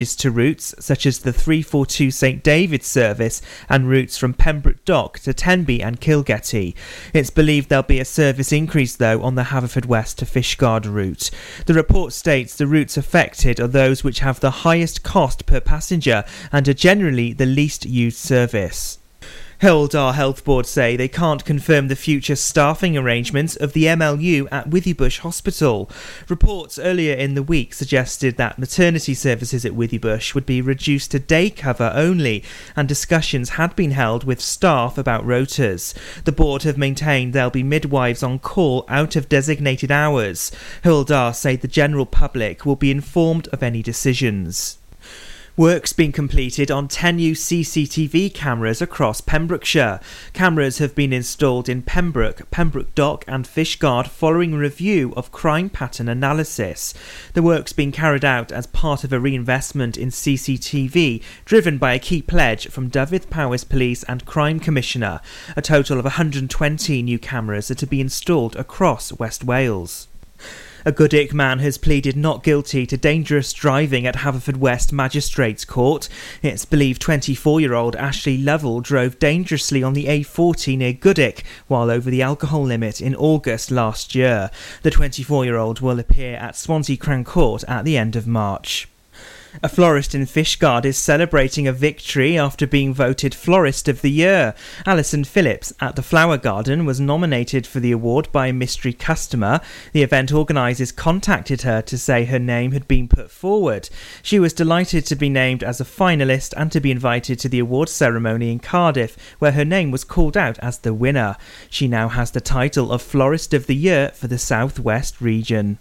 to routes such as the 342 St David's service and routes from Pembroke Dock to Tenby and Kilgetty. It's believed there'll be a service increase though on the Haverfordwest to Fishguard route. The report states the routes affected are those which have the highest cost per passenger and are generally the least used service. Hywel Dda Health Board say they can't confirm the future staffing arrangements of the MLU at Withybush Hospital. Reports earlier in the week suggested that maternity services at Withybush would be reduced to day cover only, and discussions had been held with staff about rotas. The board have maintained there'll be midwives on call out of designated hours. Hywel Dda say the general public will be informed of any decisions. Work's been completed on 10 new CCTV cameras across Pembrokeshire. Cameras have been installed in Pembroke, Pembroke Dock, and Fishguard following review of crime pattern analysis. The work's been carried out as part of a reinvestment in CCTV driven by a key pledge from Dyfed-Powys Police and Crime Commissioner. A total of 120 new cameras are to be installed across West Wales. A Goodwick man has pleaded not guilty to dangerous driving at Haverfordwest Magistrates Court. It's believed 24 year old Ashley Lovell drove dangerously on the A40 near Goodwick while over the alcohol limit in August last year. The 24 year old will appear at Swansea Crown Court at the end of March. A florist in Fishguard is celebrating a victory after being voted Florist of the Year. Alison Phillips at the Flower Garden was nominated for the award by a mystery customer. The event organisers contacted her to say her name had been put forward. She was delighted to be named as a finalist and to be invited to the award ceremony in Cardiff, where her name was called out as the winner. She now has the title of Florist of the Year for the South West region.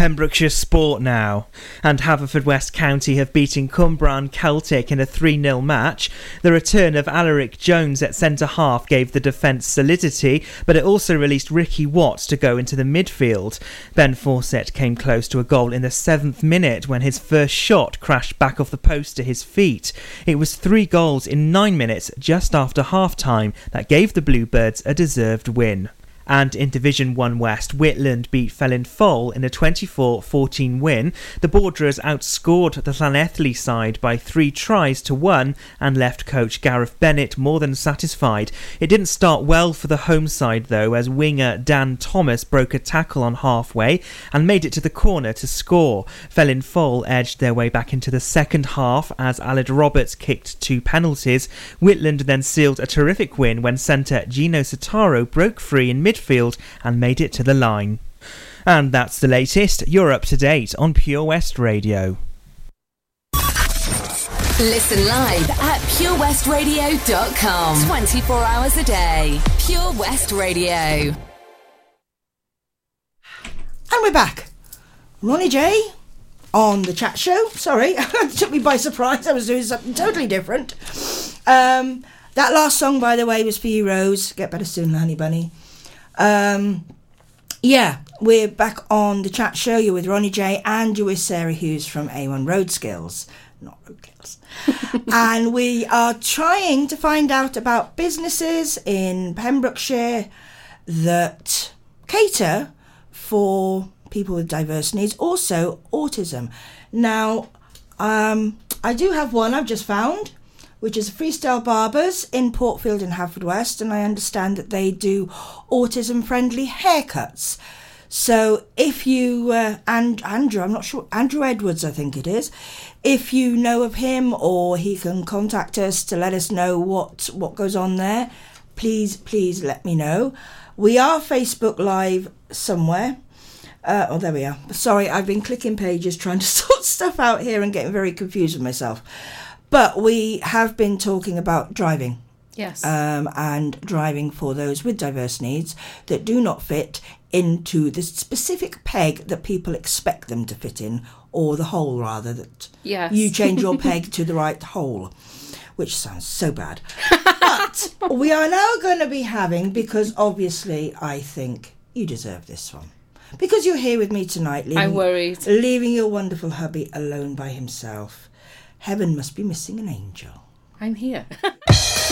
Pembrokeshire Sport now. And Haverfordwest County have beaten Cwmbran Celtic in a 3 0 match. The return of Alaric Jones at centre half gave the defence solidity, but it also released Ricky Watts to go into the midfield. Ben Fawcett came close to a goal in the seventh minute when his first shot crashed back off the post to his feet. It was three goals in nine minutes just after half time that gave the Bluebirds a deserved win. And in Division 1 West, Whitland beat Felin Foel in a 24 14 win. The Borderers outscored the Llanelli side by three tries to one and left coach Gareth Bennett more than satisfied. It didn't start well for the home side though, as winger Dan Thomas broke a tackle on halfway and made it to the corner to score. Felin Foel edged their way back into the second half as Aled Roberts kicked two penalties. Whitland then sealed a terrific win when centre Gino Sotaro broke free in midfield midfield and made it to the line. And that's the latest. You're up to date on Pure West Radio. Listen live at purewestradio.com. 24 hours a day. Pure West Radio. And we're back. Ronnie J on the chat show. Sorry, it took me by surprise. I was doing something totally different. Um, that last song, by the way, was for you, Rose. Get better soon, Honey Bunny. Um, yeah, we're back on the chat show. You're with Ronnie J and you're with Sarah Hughes from A1 Road Skills, not Road Skills. and we are trying to find out about businesses in Pembrokeshire that cater for people with diverse needs, also autism. Now, um, I do have one I've just found which is Freestyle Barbers in Portfield in Haverfordwest, and I understand that they do autism friendly haircuts. So if you uh, and Andrew, I'm not sure Andrew Edwards, I think it is. If you know of him, or he can contact us to let us know what what goes on there, please please let me know. We are Facebook Live somewhere. Uh, oh, there we are. Sorry, I've been clicking pages trying to sort stuff out here and getting very confused with myself. But we have been talking about driving. Yes. Um, and driving for those with diverse needs that do not fit into the specific peg that people expect them to fit in, or the hole rather, that yes. you change your peg to the right hole, which sounds so bad. but we are now going to be having, because obviously I think you deserve this one. Because you're here with me tonight, leaving, I worried. leaving your wonderful hubby alone by himself. Heaven must be missing an angel. I'm here.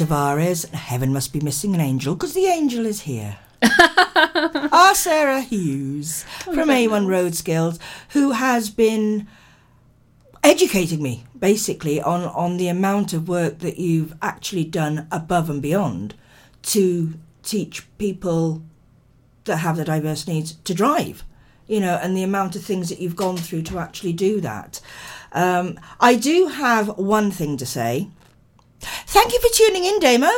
And that was Tavares. Heaven must be missing an angel because the angel is here. Our Sarah Hughes from A1 Road Skills, who has been educating me basically on, on the amount of work that you've actually done above and beyond to teach people that have the diverse needs to drive, you know, and the amount of things that you've gone through to actually do that. Um, I do have one thing to say. Thank you for tuning in, Damo.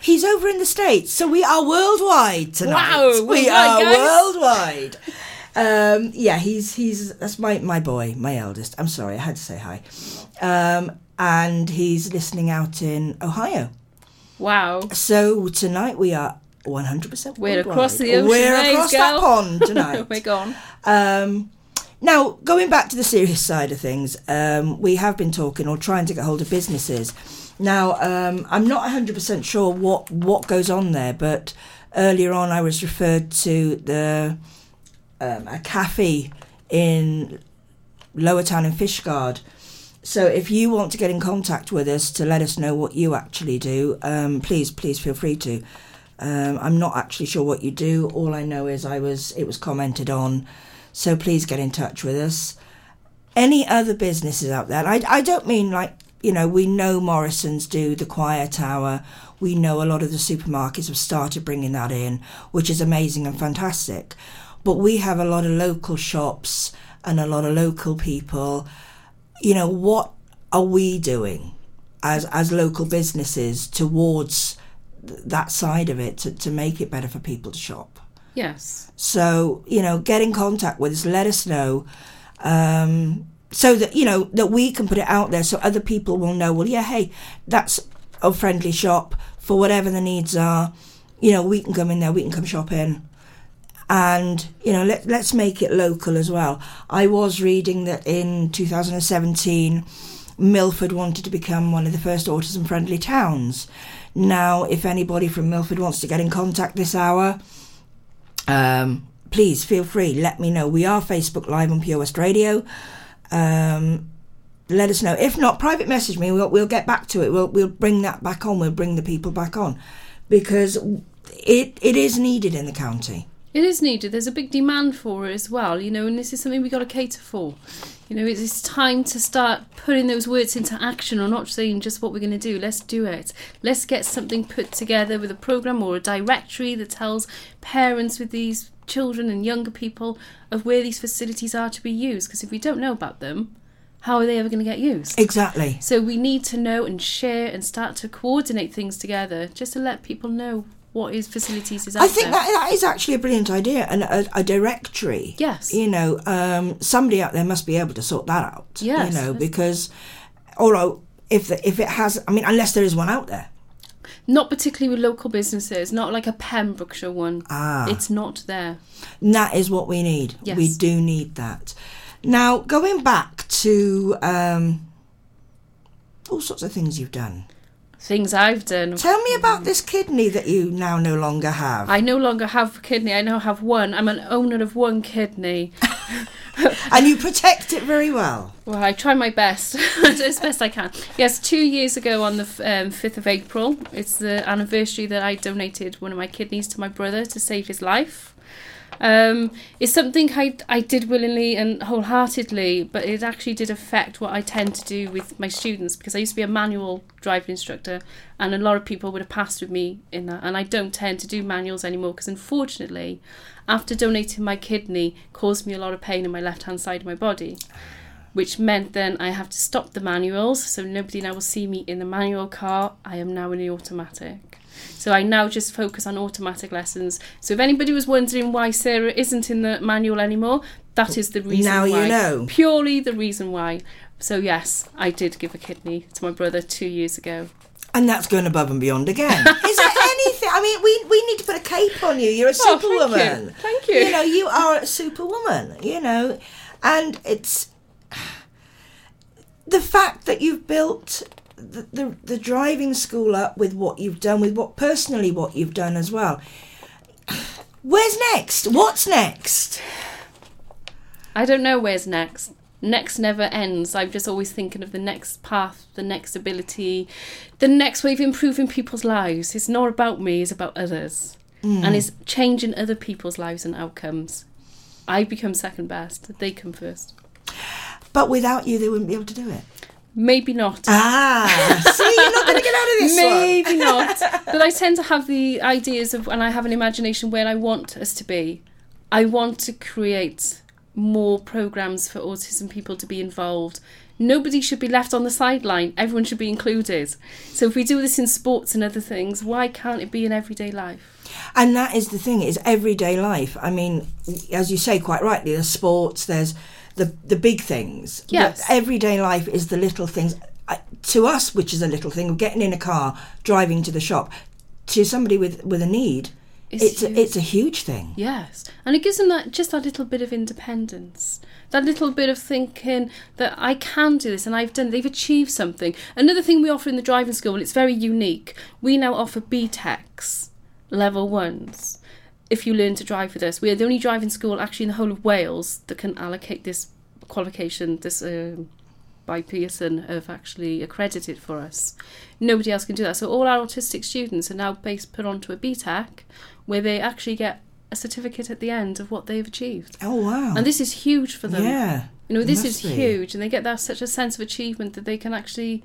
He's over in the States, so we are worldwide tonight. Wow, we are guys. worldwide. Um, yeah, he's he's that's my my boy, my eldest. I'm sorry, I had to say hi. Um, and he's listening out in Ohio. Wow. So tonight we are 100% We're worldwide. across the ocean. We're waves, across that pond tonight. We're gone. Um, now, going back to the serious side of things, um, we have been talking or trying to get hold of businesses. Now, um, I'm not 100% sure what, what goes on there, but earlier on I was referred to the um, a cafe in Lower Town in Fishguard. So if you want to get in contact with us to let us know what you actually do, um, please, please feel free to. Um, I'm not actually sure what you do. All I know is I was it was commented on. So please get in touch with us. Any other businesses out there? I, I don't mean like you know we know Morrison's do the Quieter Hour. We know a lot of the supermarkets have started bringing that in, which is amazing and fantastic. But we have a lot of local shops and a lot of local people you know what are we doing as as local businesses towards th- that side of it to, to make it better for people to shop Yes. so you know get in contact with us let us know um, so that you know that we can put it out there so other people will know well yeah hey that's a friendly shop for whatever the needs are. You know we can come in there we can come shop in and you know let, let's make it local as well. I was reading that in 2017 milford wanted to become one of the first autism friendly towns. Now if anybody from milford wants to get in contact this hour um, please feel free let me know. We are facebook live on pure west radio um, let us know if not private message me we'll, we'll get back to it we'll, we'll bring that back on we'll bring the people back on because it, it is needed in the county It is needed. There's a big demand for it as well, you know, and this is something we've got to cater for. You know, it's, it's time to start putting those words into action or not saying just what we're going to do. Let's do it. Let's get something put together with a program or a directory that tells parents with these children and younger people of where these facilities are to be used. Because if we don't know about them, how are they ever going to get used? exactly So we need to know and share and start to coordinate things together just to let people know what is facilities is out I think there. that, that is actually a brilliant idea and a, a directory. Yes. You know, um, somebody out there must be able to sort that out. Yes, You know, because, although if the, if it has, I mean, unless there is one out there. Not particularly with local businesses, not like a Pembrokeshire one. Ah. It's not there. And that is what we need. Yes. We do need that. Now, going back to um, all sorts of things you've done. Things I've done. Tell me about this kidney that you now no longer have. I no longer have a kidney, I now have one. I'm an owner of one kidney. and you protect it very well. Well, I try my best, as best I can. Yes, two years ago on the um, 5th of April, it's the anniversary that I donated one of my kidneys to my brother to save his life. Um, it's something I, I did willingly and wholeheartedly, but it actually did affect what I tend to do with my students because I used to be a manual driving instructor, and a lot of people would have passed with me in that. And I don't tend to do manuals anymore because, unfortunately, after donating my kidney, caused me a lot of pain in my left hand side of my body which meant then I have to stop the manuals, so nobody now will see me in the manual car. I am now in the automatic. So I now just focus on automatic lessons. So if anybody was wondering why Sarah isn't in the manual anymore, that is the reason Now you know. Purely the reason why. So yes, I did give a kidney to my brother two years ago. And that's going above and beyond again. Is there anything? I mean, we, we need to put a cape on you. You're a superwoman. Oh, thank you. Thank you. You know, you are a superwoman, you know. And it's the fact that you've built the, the, the driving school up with what you've done, with what personally what you've done as well. Where's next? What's next? I don't know where's next. next never ends. I'm just always thinking of the next path, the next ability, the next way of improving people's lives. It's not about me, it's about others. Hmm. And it's changing other people's lives and outcomes. I become second best, they come first. But without you, they wouldn't be able to do it. Maybe not. Ah, see, you're not going to get out of this one. Maybe not. But I tend to have the ideas of, and I have an imagination where I want us to be. I want to create more programs for autism people to be involved. Nobody should be left on the sideline. Everyone should be included. So if we do this in sports and other things, why can't it be in everyday life? And that is the thing, is everyday life. I mean, as you say quite rightly, there's sports, there's the the big things. Yes. But everyday life is the little things. I- To us, which is a little thing, of getting in a car, driving to the shop, to somebody with, with a need, It's it's a, it's a huge thing. Yes, and it gives them that just that little bit of independence, that little bit of thinking that I can do this and I've done. They've achieved something. Another thing we offer in the driving school, and it's very unique. We now offer BTECs level ones. If you learn to drive with us, we are the only driving school actually in the whole of Wales that can allocate this qualification. This. Um, by Pearson have actually accredited for us. Nobody else can do that. So all our autistic students are now based put onto a BTEC where they actually get a certificate at the end of what they've achieved. Oh, wow. And this is huge for them. yeah. You know, this is be. huge and they get that such a sense of achievement that they can actually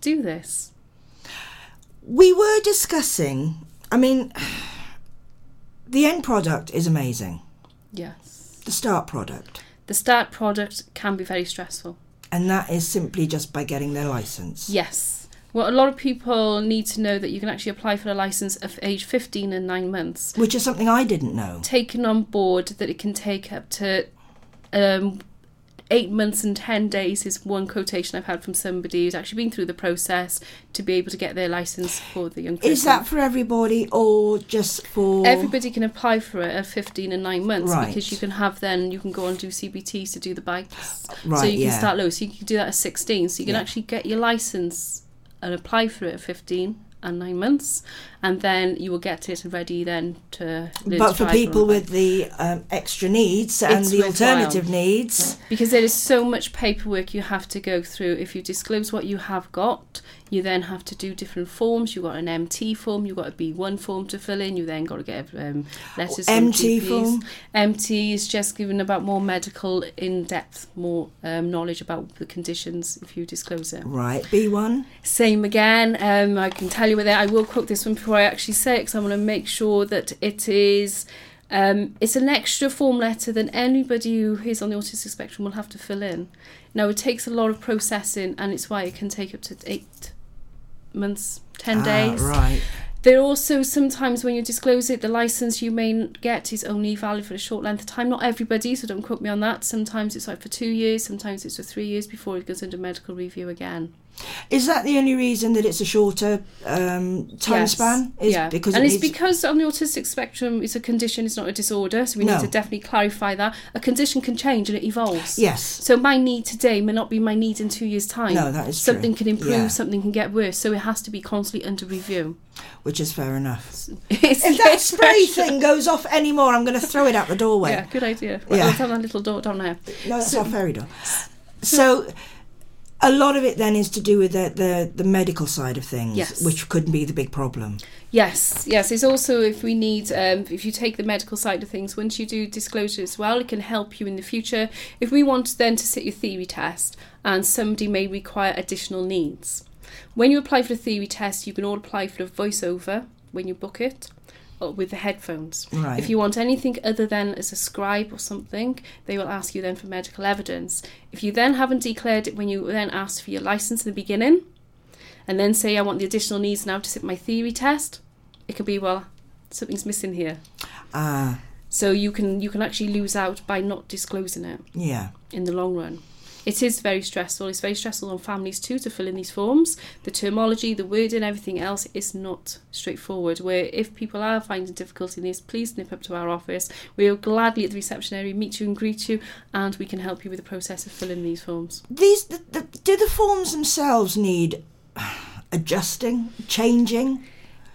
do this. We were discussing, I mean, the end product is amazing, Yes. the start product. The start product can be very stressful. And that is simply just by getting their license. Yes. Well, a lot of people need to know that you can actually apply for a license at age 15 and 9 months. Which is something I didn't know. taken on board that it can take up to um, eight months and 10 days is one quotation I've had from somebody who's actually been through the process to be able to get their license for the young person. Is that for everybody or just for. Everybody can apply for it at 15 and 9 months Right. because you can have then, you can go and do CBTs to do the bikes. so Right, you can yeah. start low. So you can do that at 16. So you can Yeah. actually get your license and apply for it at 15 and 9 months. And then you will get it ready then to But for people on a bike. with the um, extra needs and It's the worthwhile. alternative needs, Because there is so much paperwork you have to go through. If you disclose what you have got, you then have to do different forms. You've got an MT form, you've got a B1 form to fill in, you then got to get um, letters from MT form? MT is just given about more medical, in depth, more um, knowledge about the conditions if you disclose it. right? B1. Same again. Um, I can tell you with it. I will quote this one before I actually say it because I want to make sure that it is. Um, it's an extra form letter that anybody who is on the autistic spectrum will have to fill in. Now it takes a lot of processing, and it's why it can take up to eight months, ten Ah, days. right. There are also sometimes when you disclose it, the license you may get is only valid for a short length of time. Not everybody, so don't quote me on that. Sometimes it's like for two years, sometimes it's for three years before it goes under medical review again. Is that the only reason that it's a shorter um, time Yes. span? Is yeah, because and it it's needs- because on the autistic spectrum, it's a condition, it's not a disorder. So we No. need to definitely clarify that a condition can change and it evolves. Yes. So my need today may not be my need in two years' time. No, that is true. something can improve, Yeah. something can get worse. So it has to be constantly under review. Which is fair enough. If that spray thing goes off anymore, I'm going to throw it out the doorway. yeah, good idea. Yeah. Let's have that little door down there. No, that's our fairy door. So, a lot of it then is to do with the, the, the medical side of things, Yes. which couldn't be the big problem. Yes, yes. It's also if we need, um, if you take the medical side of things, once you do disclosure as well, it can help you in the future. If we want then to sit your theory test and somebody may require additional needs, when you apply for the theory test, you can all apply for a voiceover when you book it. Or with the headphones. Right. If you want anything other than as a scribe or something, they will ask you then for medical evidence. If you then haven't declared it when you then asked for your license in the beginning, and then say I want the additional needs now to sit my theory test, it could be well something's missing here. Ah, So you can you can actually lose out by not disclosing it yeah. in the long run. It is very stressful. It's very stressful on families too to fill in these forms. The terminology, the wording, everything else is not straightforward. Where if people are finding difficulty in this, please nip up to our office. We will gladly at the reception area meet you and greet you, and we can help you with the process of filling these forms. These the, the, do the forms themselves need adjusting, changing?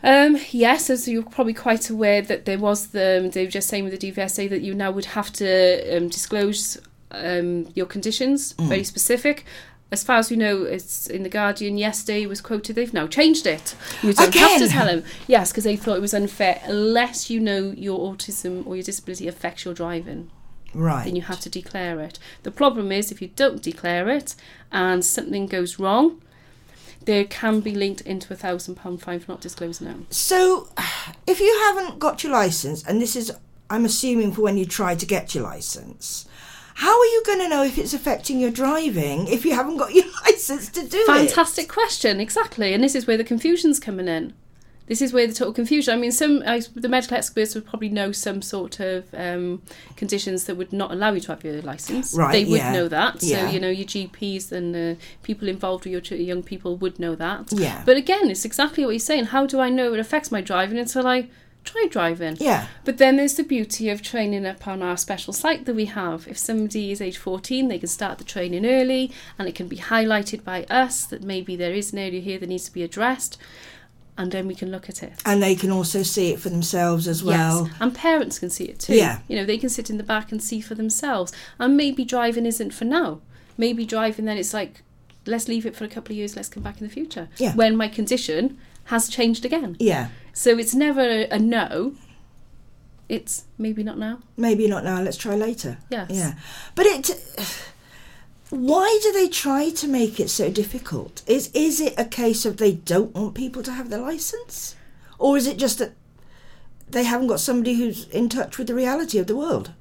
Um, yes, as you're probably quite aware that there was the they were just saying with the DVSA that you now would have to um, disclose um, your conditions, Mm. very specific. As far as we know, it's in the Guardian yesterday was quoted. They've now changed it. You don't have to tell them. Yes, because they thought it was unfair. Unless you know your autism or your disability affects your driving, Right. then you have to declare it. The problem is if you don't declare it and something goes wrong, there can be linked into a thousand pound fine for not disclosing it. So, if you haven't got your license, and this is, I'm assuming, for when you try to get your license, how are you going to know if it's affecting your driving if you haven't got your license to do it? Fantastic question, exactly. And this is where the confusion's coming in. This is where the total confusion. I mean, some I, the medical experts would probably know some sort of um, conditions that would not allow you to have your license. Right, They would yeah, know that. So yeah. you know, your GPs and uh, people involved with your young people would know that. Yeah. But again, it's exactly what you're saying. How do I know it affects my driving until I try driving? Yeah. But then there's the beauty of training up on our special site that we have. If somebody is age 14, they can start the training early and it can be highlighted by us that maybe there is an area here that needs to be addressed and then we can look at it. And they can also see it for themselves as well. Yes, and parents can see it too. Yeah. You know, they can sit in the back and see for themselves. And maybe driving isn't for now. Maybe driving then it's like, let's leave it for a couple of years, let's come back in the future. Yeah. When my condition has changed again. Yeah. So it's never a, a no. It's maybe not now. Maybe not now, let's try later. Yes. Yeah. But it. Why do they try to make it so difficult? Is is it a case of they don't want people to have the license, or is it just that they haven't got somebody who's in touch with the reality of the world?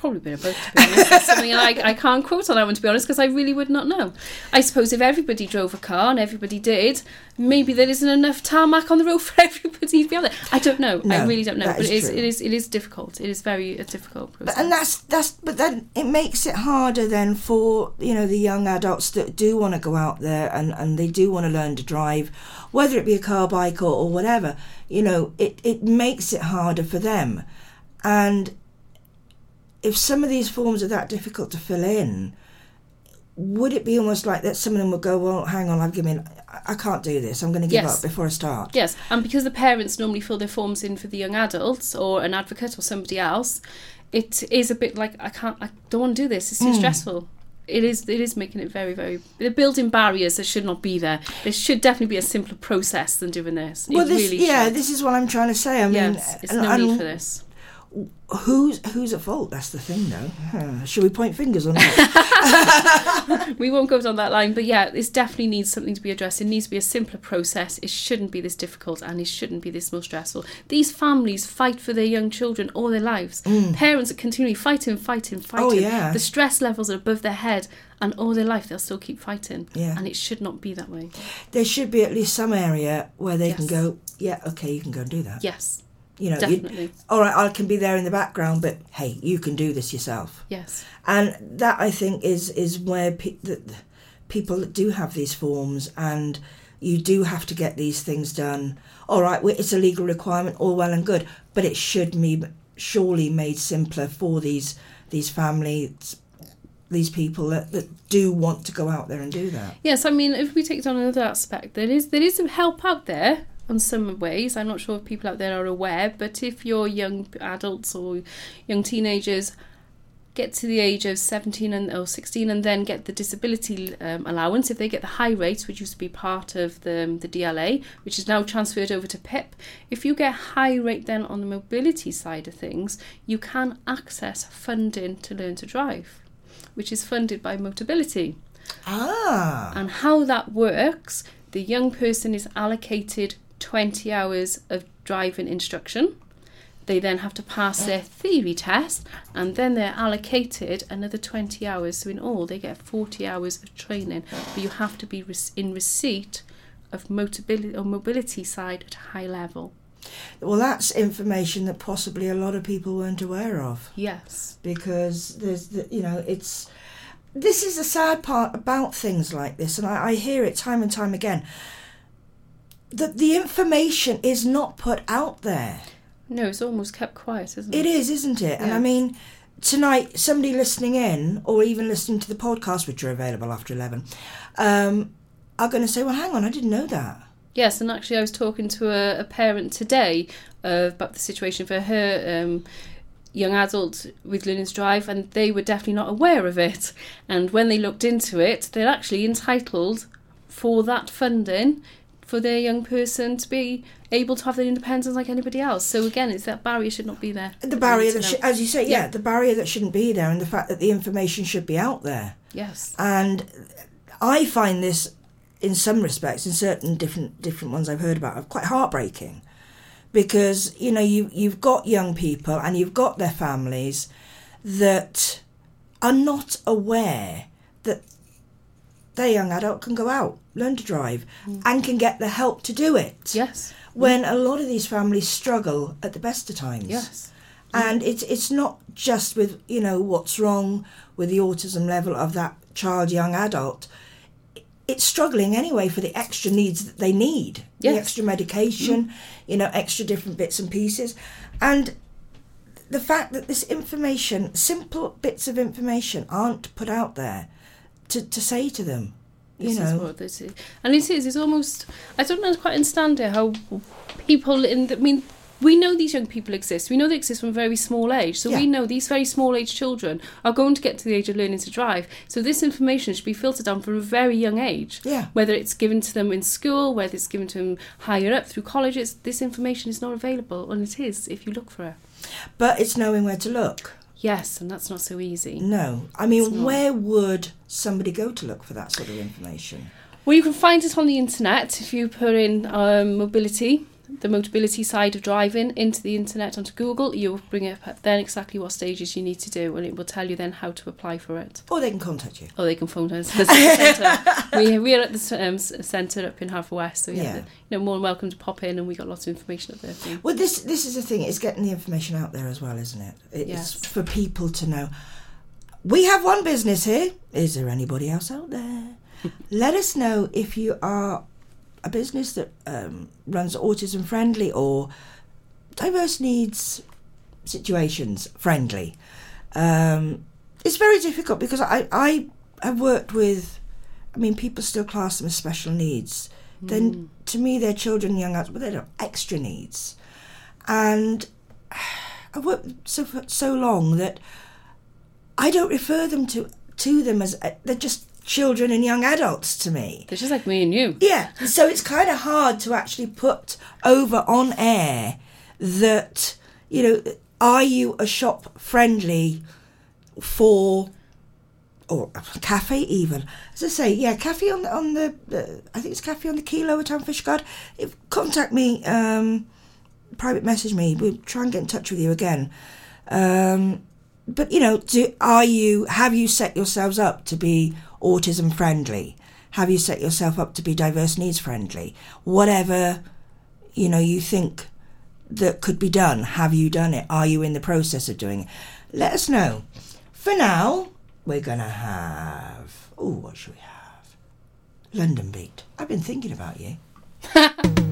Probably been a bit of both, to be honest. That's something I, I can't quote on that one, to be honest, because I really would not know. I suppose if everybody drove a car and everybody did, maybe there isn't enough tarmac on the road for everybody to be on there. I don't know. I really don't know. But is it is, it is it is difficult. It is very a difficult process. But, and that's that's but then it makes it harder then for you know the young adults that do want to go out there and and they do want to learn to drive whether it be a car bike or, or whatever you know it it makes it harder for them and if some of these forms are that difficult to fill in would it be almost like that some of them would go well hang on i've given i can't do this i'm going to give Yes. up before i start Yes, and because the parents normally fill their forms in for the young adults or an advocate or somebody else, it is a bit like I can't, I don't want to do this. It's too hmm. stressful. It is, it is making it very, very. They're building barriers that should not be there. There should definitely be a simpler process than doing this. It well this really yeah should. this is what i'm trying to say i mean yes, it's no and- need for this. Who's who's at fault? That's the thing, though. Should we point fingers or not? We won't go down that line, but yeah, this definitely needs something to be addressed. It needs to be a simpler process. It shouldn't be this difficult and it shouldn't be this more stressful. These families fight for their young children all their lives. Parents are continually fighting, fighting, fighting. Mm. Oh, yeah. The stress levels are above their head, and all their life they'll still keep fighting. Yeah. And it should not be that way. there should be at least some area where they can go. Yeah, okay, you can go and do that. Yes, you know, you- all right, I can be there in the background, but hey, you can do this yourself. Yes. And that I think is is where pe- the, the people that do have these forms and you do have to get these things done. All right, well, it's a legal requirement, all well and good, but it should be surely made simpler for these these families, these people that, that do want to go out there and do that. Yes, I mean, if we take it on another aspect, there is there is some help out there on some ways. I'm not sure if people out there are aware, but if your young adults or young teenagers get to the age of 17 and or 16 and then get the disability um, allowance if they get the high rates which used to be part of the, the DLA which is now transferred over to PIP if you get high rate then on the mobility side of things you can access funding to learn to drive which is funded by Motability Ah, and how that works, the young person is allocated 20 hours of driving instruction. They then have to pass their theory test and then they're allocated another 20 hours. So, in all, they get 40 hours of training. But you have to be in receipt of mobility or mobility side at a high level. well, that's information that possibly a lot of people weren't aware of. Yes. because there's the, you know it's this is the sad part about things like this and I, I hear it time and time again that the information is not put out there No, it's almost kept quiet, isn't it it? is isn't it and i mean tonight somebody listening in or even listening to the podcast which are available after 11 um, are going to say well hang on i didn't know that Yes, and actually, I was talking to a, a parent today uh, about the situation for her um, young adult with learning drive, and they were definitely not aware of it. And when they looked into it, they're actually entitled for that funding for their young person to be able to have their independence like anybody else. So again, it's that barrier should not be there. The barrier that, sh- as you say, yeah. Yeah. the barrier that shouldn't be there, and the fact that the information should be out there. yes, And I find this, in some respects, in certain different different ones I've heard about, quite heartbreaking, because you know you you've got young people and you've got their families that are not aware that their young adult can go out, learn to drive, and can get the help to do it. yes, When a lot of these families struggle at the best of times. Yes, and it's it's not just with you know what's wrong with the autism level of that child young adult. It's struggling anyway for the extra needs that they need. The extra medication mm. you know extra different bits and pieces. And the fact that this information simple bits of information aren't put out there to, to say to them you This know is what this is, and it is. It's almost. I don't know, quite understand it. How people in. The, I mean, we know these young people exist. We know they exist from a very small age. So Yeah. we know these very small age children are going to get to the age of learning to drive. So this information should be filtered down from a very young age. Yeah. Whether it's given to them in school, whether it's given to them higher up through colleges, this information is not available, and it is if you look for it. but it's knowing where to look Yes, and that's not so easy. no. I mean where would somebody go to look for that sort of information? Well, you can find it on the internet if you put in um, mobility, the mobility side of driving into the internet onto Google. You'll bring up then exactly what stages you need to do, and it will tell you then how to apply for it. or they can contact you Or they can phone us. We we are at the um, centre up in Half West, so yeah, Yeah. the- you know more than welcome to pop in, and we got lots of information up there. Well, this this is the thing. It's getting the information out there as well, isn't it? It's Yes. for people to know. We have one business here. Is there anybody else out there? Let us know if you are a business that um, runs autism friendly or diverse needs situations friendly. Um, it's very difficult because I, I have worked with, I mean, people still class them as special needs. Then to me, they're children, young adults, but they're extra needs. And I've worked so so long that I don't refer them to to them as uh, they're just children and young adults to me. They're just like me and you. Yeah, so it's kind of hard to actually put over on air that you know, are you a shop friendly for or a cafe even? As I say, yeah, cafe on the on the uh, I think it's cafe on the Kilo at Fishguard. If contact me, um, private message me. We'll try and get in touch with you again. Um, but you know, do, are you have you set yourselves up to be autism friendly? Have you set yourself up to be diverse needs friendly? Whatever you know you think that could be done, have you done it? Are you in the process of doing it? Let us know. For now, we're gonna have oh, what should we have? London Beat. I've been thinking about you.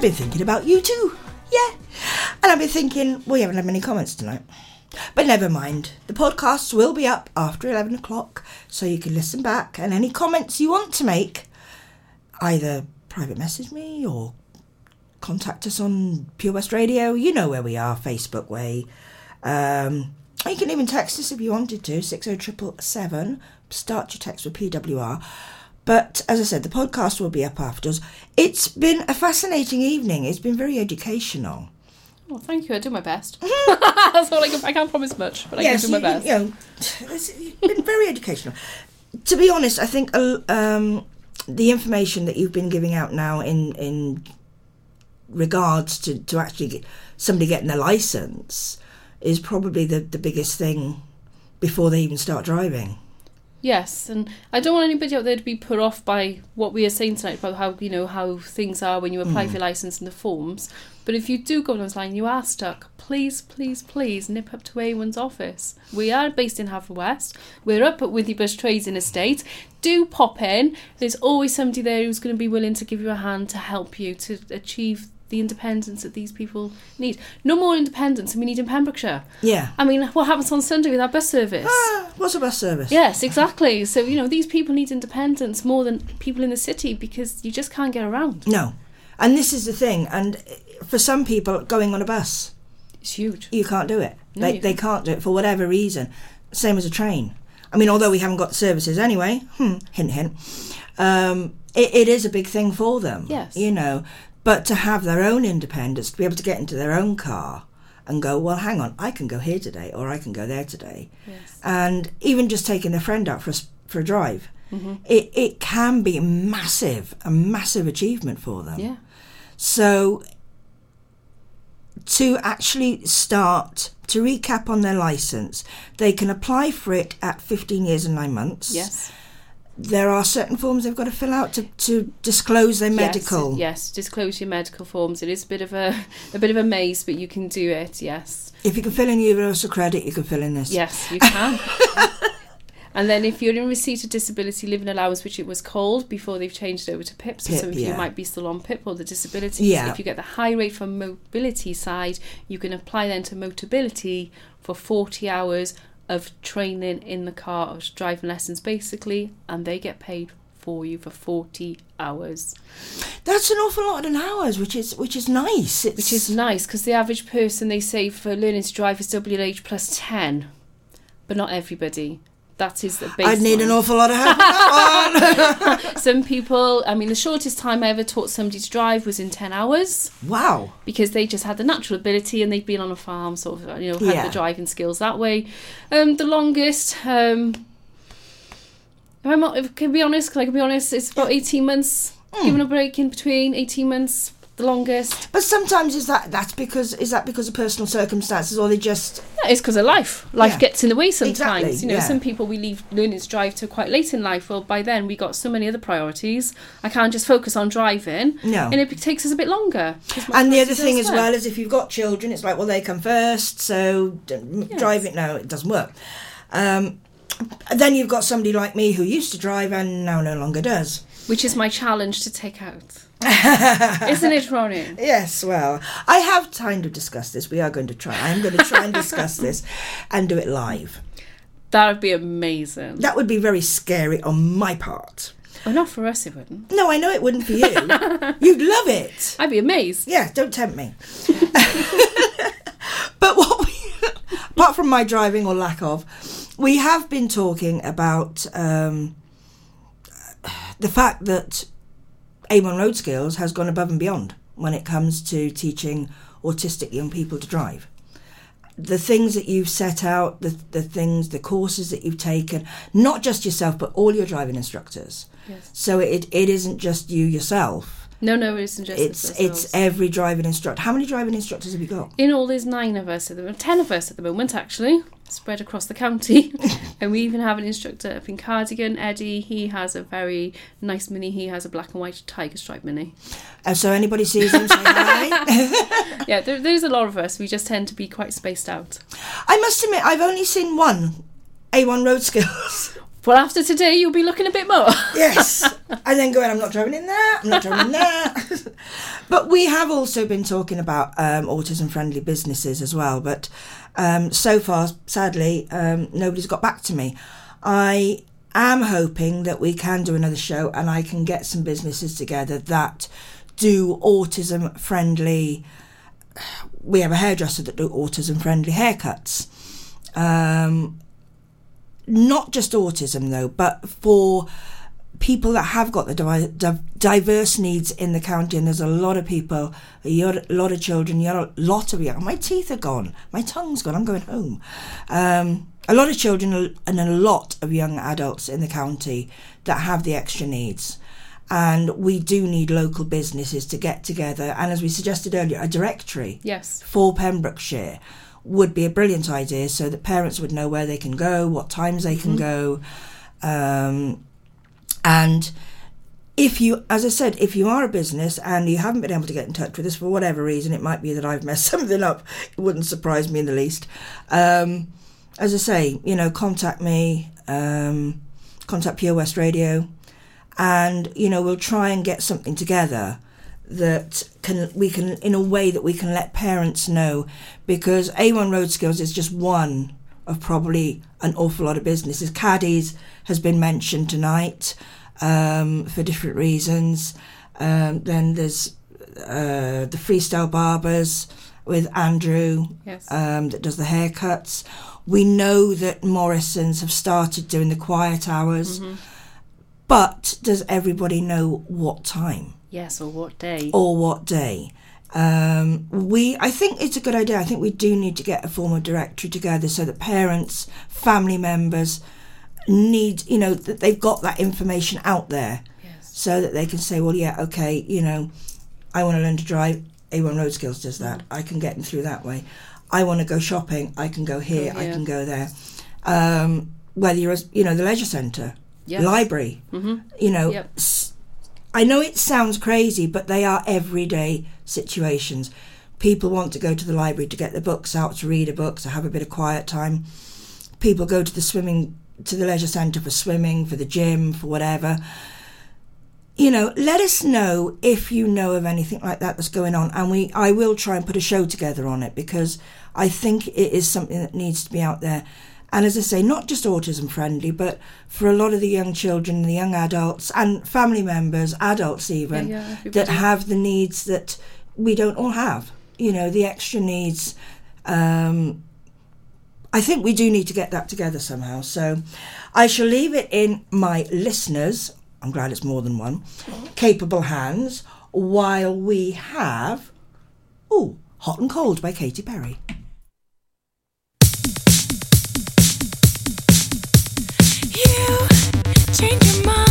I've been thinking about you too. Yeah. And I've been thinking, we haven't had many comments tonight. But never mind. The podcasts will be up after 11 o'clock, so you can listen back. And any comments you want to make, either private message me or contact us on Pure West Radio. You know where we are, Facebook way. Um, you can even text us if you wanted to, 60777. Start your text with PWR. But as I said, the podcast will be up afterwards. It's been a fascinating evening. It's been very educational. Well, thank you. I do my best. That's all I can. I can't promise much, but I can do my best. You know, it's been very educational. To be honest, I think uh, um, the information that you've been giving out now in in regards to, to actually get somebody getting their license is probably the, the biggest thing before they even start driving. Yes, and I don't want anybody out there to be put off by what we are saying tonight about how you know how things are when you apply hmm. for your license and the forms. But if you do go down this line, you are stuck. Please, please, please nip up to A1's office. We are based in Haverfordwest. We're up at Withybush Trading Estate. Do pop in. There's always somebody there who's going to be willing to give you a hand to help you to achieve the independence that these people need. No more independence than we need in Pembrokeshire. Yeah. I mean, what happens on Sunday with our bus service? Ah, what's a bus service? Yes, exactly. So, you know, these people need independence more than people in the city because you just can't get around. No. And this is the thing. And for some people, going on a bus, It's huge. you can't do it. No, they, they can't do it for whatever reason. Same as a train. I mean, although we haven't got services anyway, hmm, hint, hint, um, it, it is a big thing for them. Yes. You know, but to have their own independence, to be able to get into their own car and go, well, hang on, I can go here today or I can go there today. Yes. And even just taking their friend out for a, for a drive, Mm-hmm. it, it can be massive, a massive achievement for them. Yeah. So to actually start to recap on their license, they can apply for it at 15 years and 9 months. Yes. There are certain forms they've got to fill out to, to disclose their medical. Yes, yes, disclose your medical forms. It is a bit of a a bit of a maze, but you can do it. Yes. If you can fill in universal credit, you can fill in this. Yes, you can. and then if you're in receipt of disability living allowance, which it was called before they've changed it over to PIP, so PIP, some of yeah. you might be still on PIP or the disability. Yeah. If you get the high rate for mobility side, you can apply then to Motability for 40 hours of training in the car, or driving lessons basically, and they get paid for you for 40 hours. That's an awful lot of hours, which is which is nice. It's, Which is nice because the average person they say for learning to drive is WH plus 10, but not everybody. That is the baseline. I'd need an awful lot of help. on. Some people, I mean, the shortest time I ever taught somebody to drive was in 10 hours wow. because they just had the natural ability and they'd been on a farm, sort of, you know, had Yeah. the driving skills that way. Um, the longest, um, if I'm not, if I can be honest, can I can be honest, it's about 18 months, given a break in between, 18 months, the longest. But sometimes is that that's because is that because of personal circumstances or they just Yeah, it's because of life. Life Yeah. gets in the way sometimes. Exactly, you know, yeah. some people we leave learning to drive to quite late in life. Well, by then we got so many other priorities. I can't just focus on driving. No. And it takes us a bit longer. And the other thing as well is if you've got children, it's like, well, they come first, so d- drive it. No, it doesn't work. Um, then you've got somebody like me who used to drive and now no longer does. Which is my challenge to take out. Isn't it, Ronnie? Yes, well, I have kind of discussed this. We are going to try. I'm going to try and discuss this and do it live. That would be amazing. That would be very scary on my part. Oh, not for us, it wouldn't. No, I know it wouldn't for you. You'd love it. I'd be amazed. Yeah, don't tempt me. but what we, apart from my driving or lack of, we have been talking about um, the fact that A1 Road Skills has gone above and beyond when it comes to teaching autistic young people to drive. The things that you've set out, the, the things, the courses that you've taken, not just yourself, but all your driving instructors. Yes. So it, it isn't just you yourself. No, no, it isn't just It's us it's every driving instructor. How many driving instructors have you got? In all, there's nine of us at the moment, ten of us at the moment, actually, spread across the county. and we even have an instructor up in Cardigan, Eddie. He has a very nice mini. He has a black and white tiger stripe mini. Uh, so anybody sees him, say hi. Yeah, there, there's a lot of us. We just tend to be quite spaced out. I must admit, I've only seen one A1 Road Skills. Well, after today, you'll be looking a bit more. Yes. and then going, I'm not driving in there, I'm not driving in there. but we have also been talking about um, autism friendly businesses as well. But um, so far, sadly, um, nobody's got back to me. I am hoping that we can do another show and I can get some businesses together that do autism friendly. We have a hairdresser that do autism friendly haircuts. Um, not just autism though, but for people that have got the diverse needs in the county, and there's a lot of people, a lot of children, a lot of young. My teeth are gone, my tongue's gone. I'm going home. Um, a lot of children and a lot of young adults in the county that have the extra needs. And we do need local businesses to get together. And as we suggested earlier, a directory Yes. for Pembrokeshire would be a brilliant idea so that parents would know where they can go, what times they can go. Um, and if you, as I said, if you are a business and you haven't been able to get in touch with us for whatever reason, it might be that I've messed something up. It wouldn't surprise me in the least. Um, as I say, you know, contact me, um, contact Pure West Radio, and you know we'll try and get something together that can we can in a way that we can let parents know because A1 Road Skills is just one of probably an awful lot of businesses. Caddies has been mentioned tonight um, for different reasons. Um, then there's uh, the Freestyle Barbers with Andrew Yes. um, that does the haircuts. We know that Morrison's have started doing the quiet hours, but does everybody know what time? Yes, or what day? or what day. Um, we, I think it's a good idea. I think we do need to get a formal directory together so that parents, family members need, you know, that they've got that information out there Yes. so that they can say, well, yeah, okay, you know, I want to learn to drive. A1 Road Skills does that. I can get them through that way. I want to go shopping. I can go here. I can go there. Um, whether you're, you know, the leisure centre, Yes. library, you know, Yep. s- I know it sounds crazy, but they are everyday situations. People want to go to the library to get their books out, to read a book, to have a bit of quiet time. People go to the swimming, to the leisure centre for swimming, for the gym, for whatever. You know, let us know if you know of anything like that that's going on, and we, I will try and put a show together on it because I think it is something that needs to be out there. And as I say, not just autism friendly, but for a lot of the young children, the young adults, and family members, adults even, Yeah, yeah, that have the needs that we don't all have. You know, the extra needs. Um, I think we do need to get that together somehow. So I shall leave it in my listeners, I'm glad it's more than one, capable hands while we have, oh, Hot and Cold by Katy Perry. Change your mind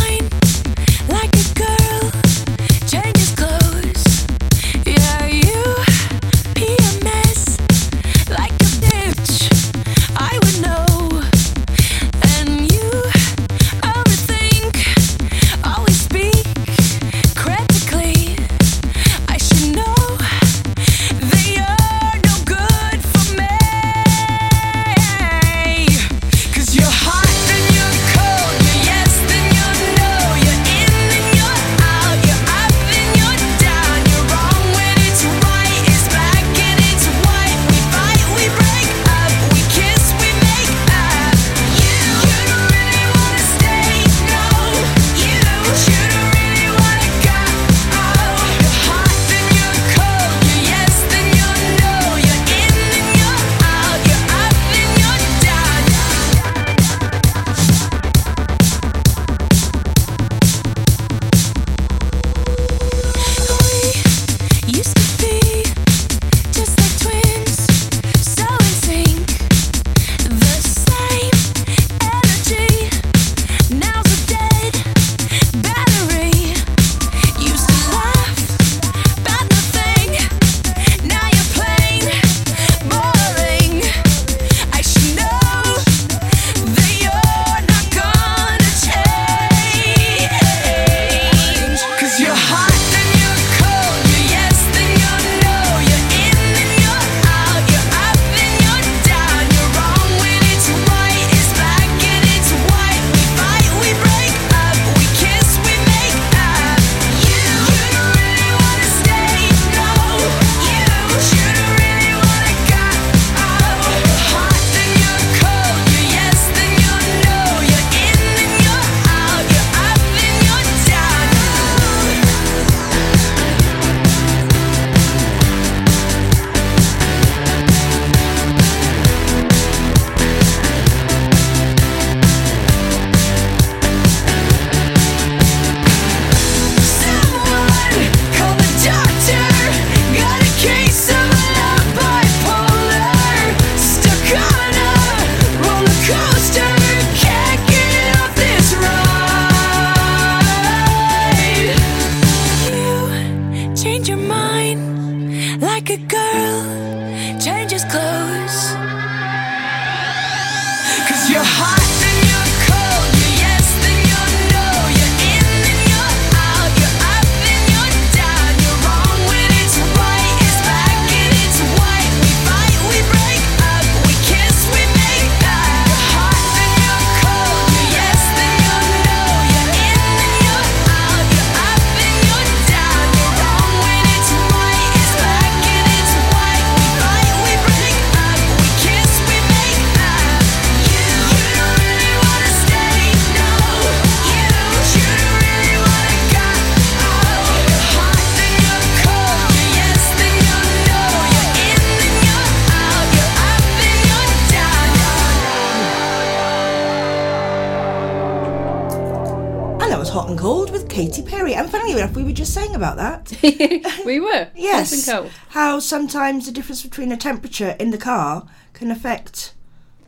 about that. we were. Yes. How sometimes the difference between a temperature in the car can affect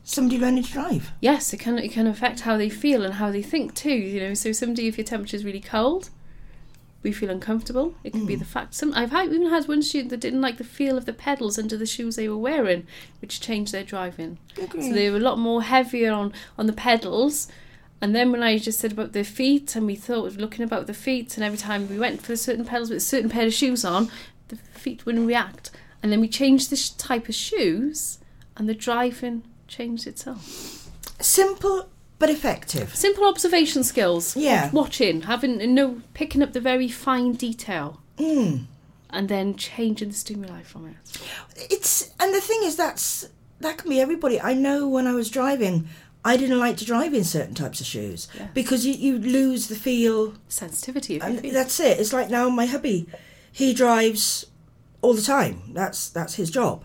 somebody learning to drive. Yes, it can it can affect how they feel and how they think too. You know, so somebody if your temperature is really cold, we feel uncomfortable. It could be mm. the fact. Some I've had, even had one student that didn't like the feel of the pedals under the shoes they were wearing, which changed their driving. Agree. So they were a lot more heavier on on the pedals. And then when I just said about the feet, and we thought of looking about the feet, and every time we went for certain pedals with a certain pair of shoes on, the feet wouldn't react. And then we changed the type of shoes, and the driving changed itself. Simple but effective. Simple observation skills. Yeah. Watch- Watching, having you know, picking up the very fine detail, Mm. and then changing the stimuli from it. It's and the thing is that's that can be everybody. I know when I was driving, I didn't like to drive in certain types of shoes Yeah. because you, you lose the feel Sensitivity of your and feet. that's it. It's like now my hubby, he drives all the time. That's that's his job.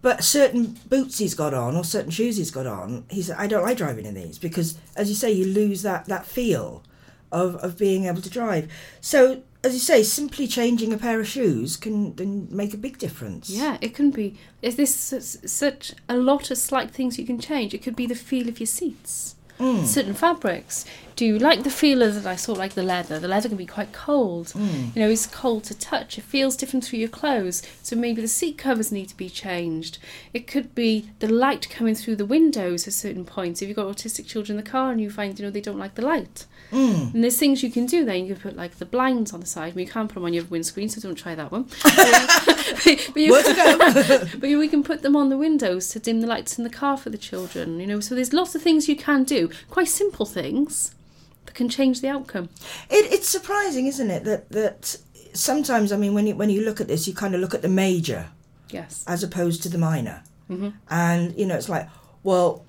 But certain boots he's got on or certain shoes he's got on, he said, I don't like driving in these because, as you say, you lose that that feel of of being able to drive. So, as you say, simply changing a pair of shoes can, can make a big difference. Yeah, it can be. Is this such a lot of slight things you can change? It could be the feel of your seats. Mm. Certain fabrics. Do you like the feel of that? I saw like the leather. The leather can be quite cold. Mm. You know, it's cold to touch. It feels different through your clothes. So maybe the seat covers need to be changed. It could be the light coming through the windows at certain points. If you've got autistic children in the car and you find you know they don't like the light, Mm. and there's things you can do then. You can put like the blinds on the side. I mean, you can't put them on your windscreen, so don't try that one. but you, but we can put them on the windows to dim the lights in the car for the children. You know, so there's lots of things you can do. Quite simple things can change the outcome. It, it's surprising, isn't it, that that sometimes I mean when you when you look at this, you kind of look at the major Yes. as opposed to the minor, mm-hmm. and you know it's like, well,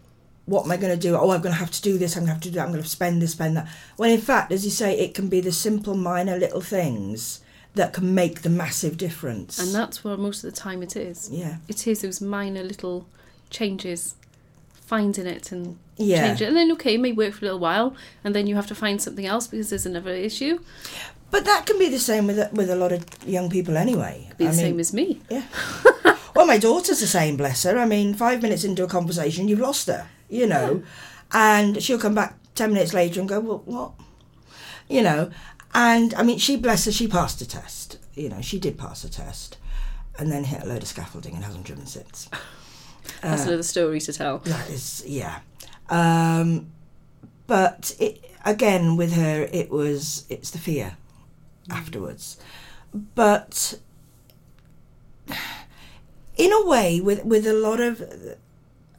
what am I going to do? Oh, I'm going to have to do this. I'm going to have to do that. I'm going to spend this, spend that. When in fact, as you say, it can be the simple, minor little things that can make the massive difference. And that's where most of the time it is. yeah, It is those minor little changes, finding it and Yeah. change it. And then, okay, it may work for a little while, and then you have to find something else because there's another issue. but that can be the same with with a lot of young people anyway. Be I the mean, same as me. Yeah. well, my daughter's the same, bless her. I mean, five minutes into a conversation, you've lost her, you know, and she'll come back ten minutes later and go, well, what? You know, and I mean, she, bless her, she passed the test. You know, she did pass the test and then hit a load of scaffolding and hasn't driven since. That's Uh, another story to tell. That is, yeah. Um, but it, again, with her, it was, it's the fear afterwards. But in a way, with, with a lot of,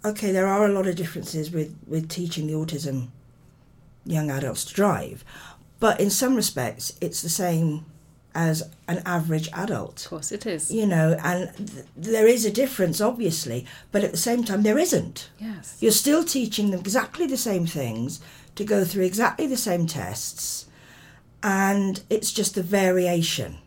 okay, there are a lot of differences with, with teaching the autism young adults to drive. But in some respects, it's the same as an average adult Of course, it is. you know, and th- there is a difference, obviously, but at the same time, there isn't. Yes. You're still teaching them exactly the same things to go through exactly the same tests, and it's just a variation.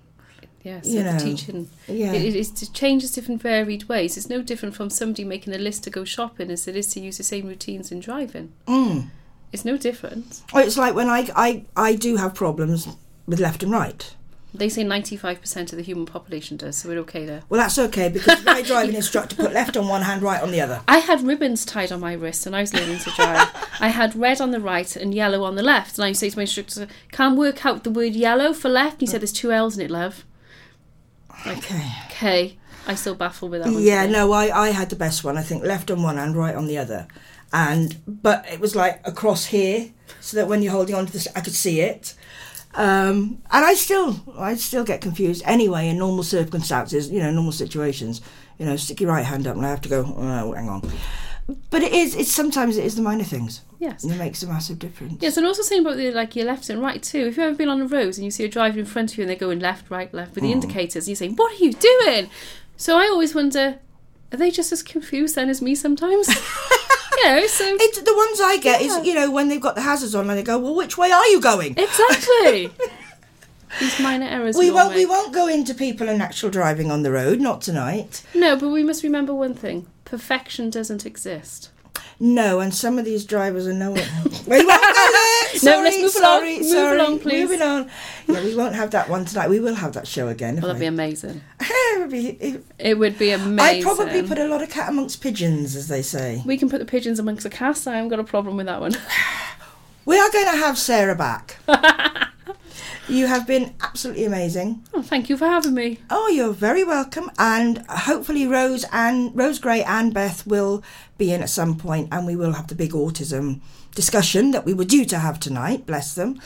Yes, you so know, teaching. yeah. It, it, it changes different varied ways. It's no different from somebody making a list to go shopping as it is to use the same routines in driving. Mm. It's no different. Or it's like when I, I, I do have problems with left and right. They say 95% of the human population does, so we're okay there. Well, that's okay because my driving instructor put left on one hand, right on the other. I had ribbons tied on my wrist and I was learning to drive. I had red on the right and yellow on the left. And I used to say to my instructor, can't work out the word yellow for left. And he said, there's two L's in it, love. Okay. Okay. I still baffle with that one. Yeah, today. no, I, I had the best one. I think left on one hand, right on the other, and but it was like across here, so that when you're holding on to this, I could see it. Um, and I still, I still get confused anyway in normal circumstances, you know, normal situations. You know, stick your right hand up, and I have to go. Oh, hang on. But it is. It's sometimes it is the minor things. Yes. and it makes a massive difference. Yes, and also saying about the, like your left and right too. If you've ever been on the roads and you see a driver in front of you and they're going left, right, left with the indicators, and you say, "What are you doing?" So I always wonder, are they just as confused then as me sometimes? you know, so It's the ones I get Yeah. is you know when they've got the hazards on and they go, well, which way are you going? exactly these minor errors. we won't. We won't go into people and actual driving on the road. Not tonight. No, but we must remember one thing: perfection doesn't exist. No, and some of these drivers are nowhere. we won't go there. Sorry, let's move sorry, along. Move sorry. along, please. Moving on. Yeah, we won't have that one tonight. We will have that show again. Well, that'd be amazing. It would be. it- It would be amazing. I'd probably put a lot of cat amongst pigeons, as they say. We can put the pigeons amongst the cast. I haven't got a problem with that one. We are going to have Sarah back. you have been absolutely amazing. Oh, thank you for having me. Oh, you're very welcome. And hopefully, Rose and Rose Gray and Beth will be in at some point, and we will have the big autism discussion that we were due to have tonight. Bless them.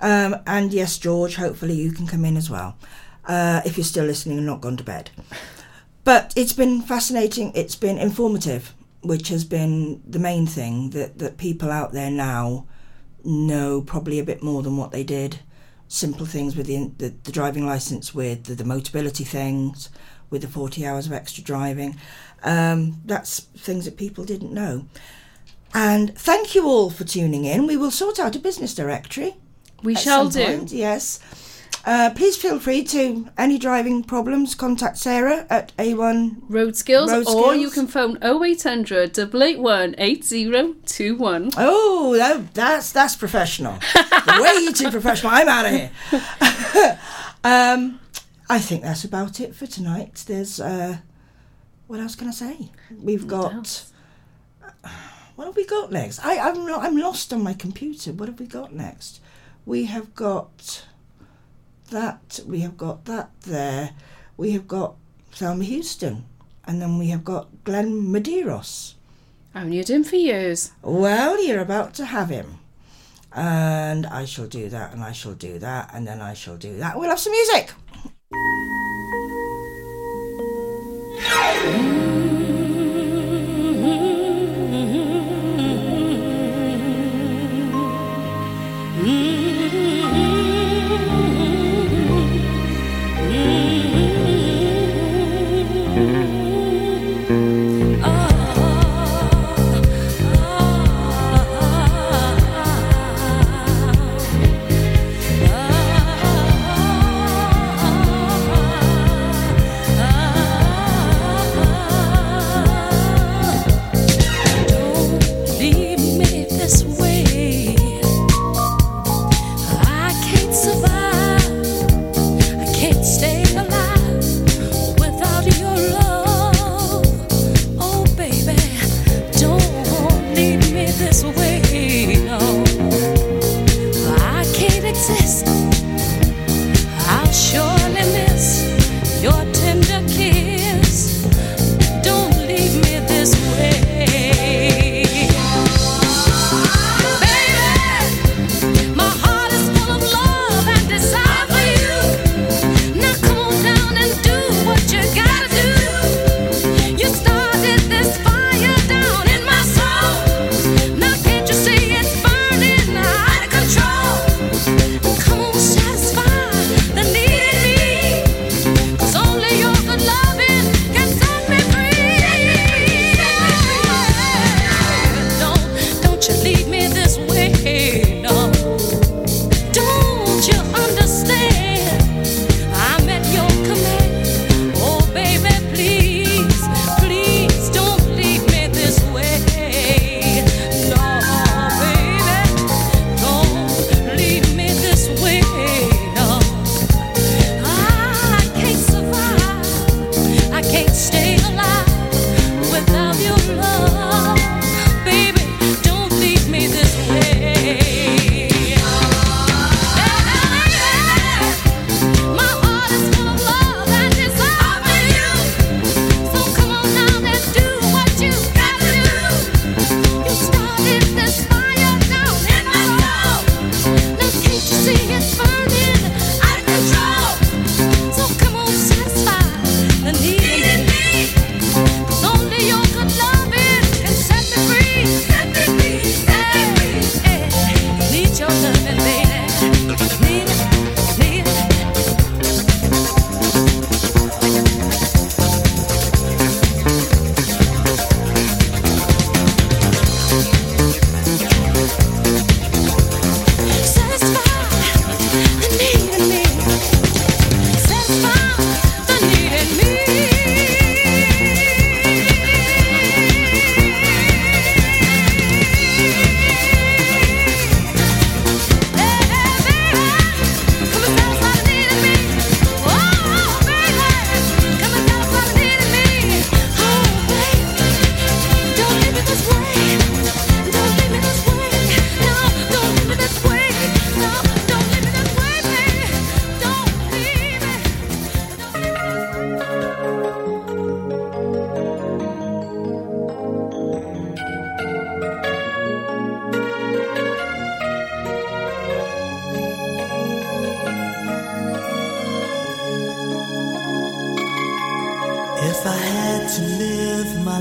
Um, and yes, George, hopefully you can come in as well uh, if you're still listening and not gone to bed. But it's been fascinating. It's been informative, which has been the main thing that that people out there now know probably a bit more than what they did. Simple things with the the, the driving license, with the, the motability things, with the forty hours of extra driving. Um, that's things that people didn't know. And thank you all for tuning in. We will sort out a business directory. We shall do. point, yes. Uh, please feel free to any driving problems contact Sarah at A1 Road skills, Road or you can phone 0800 881 8021. Oh, that, that's that's professional. Way too professional. I'm out of here. um, I think that's about it for tonight. There's uh, what else can I say? We've got. What have we got next? I, I'm I'm lost on my computer. What have we got next? We have got that. We have got that there. We have got Thelma Houston, and then we have got Glenn Medeiros. I haven't used him for years. Well, you're about to have him. And I shall do that, and I shall do that, and then I shall do that. We'll have some music.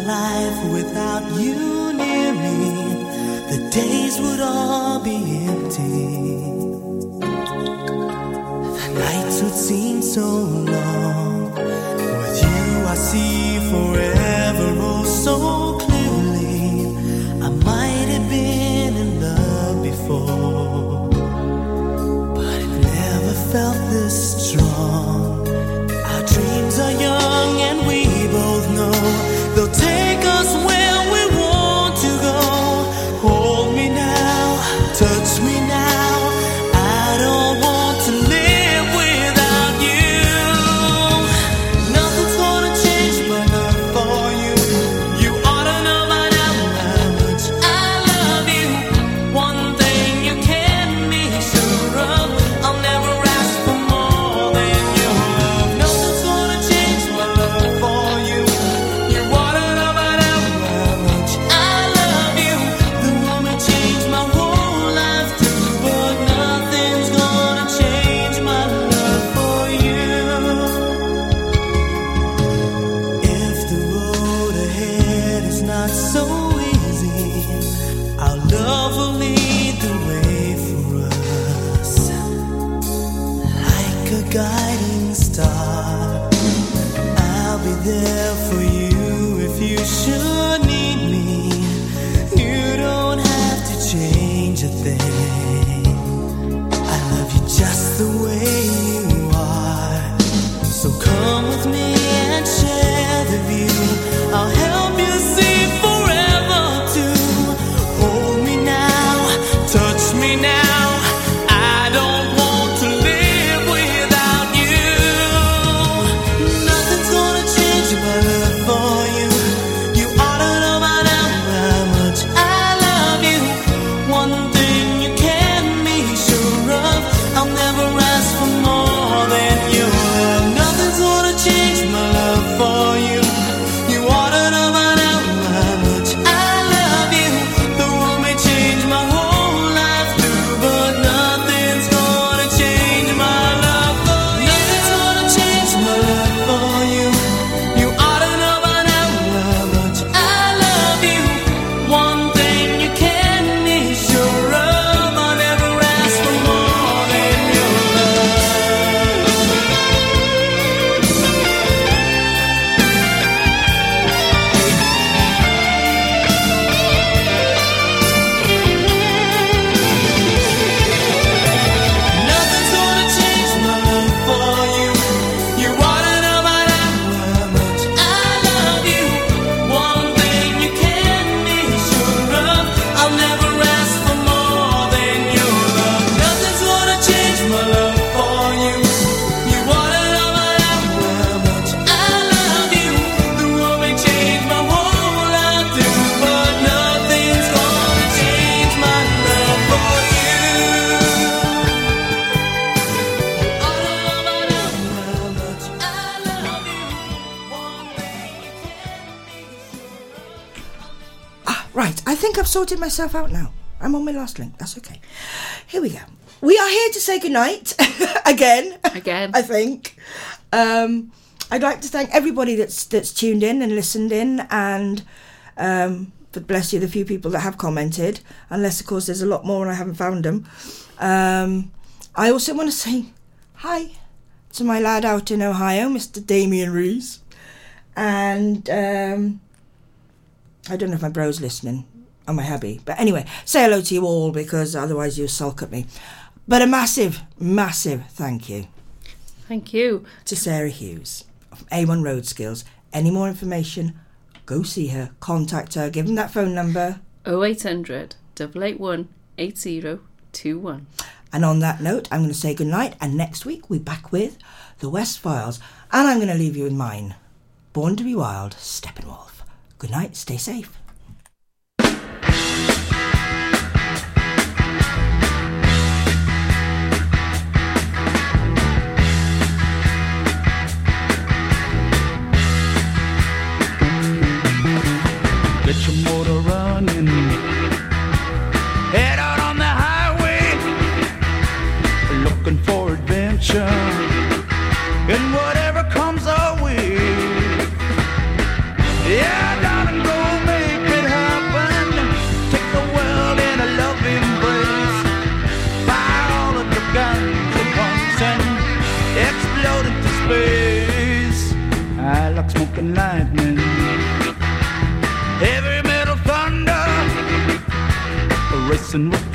Life without you near me, the days would all be empty. The nights would seem so long. With you, I see forever oh so myself out now. I'm on my last link. That's okay. Here we go. We are here to say goodnight again. Again. I think. Um, I'd like to thank everybody that's that's tuned in and listened in, and um, bless you, the few people that have commented. Unless, of course, there's a lot more and I haven't found them. Um, I also want to say hi to my lad out in Ohio, Mr. Damien Rees, and um, I don't know if my bro's listening or my hubby, but anyway, say hello to you all because otherwise you'll sulk at me. But a massive, massive thank you Thank you. to Sarah Hughes from A1 Road Skills. Any more information? Go see her, contact her, give them that phone number. 0800 881 8021. And on that note, I'm going to say goodnight. And next week, we're back with the West Files. And I'm going to leave you with mine Born to be Wild, Steppenwolf. Good night, stay safe. Dancing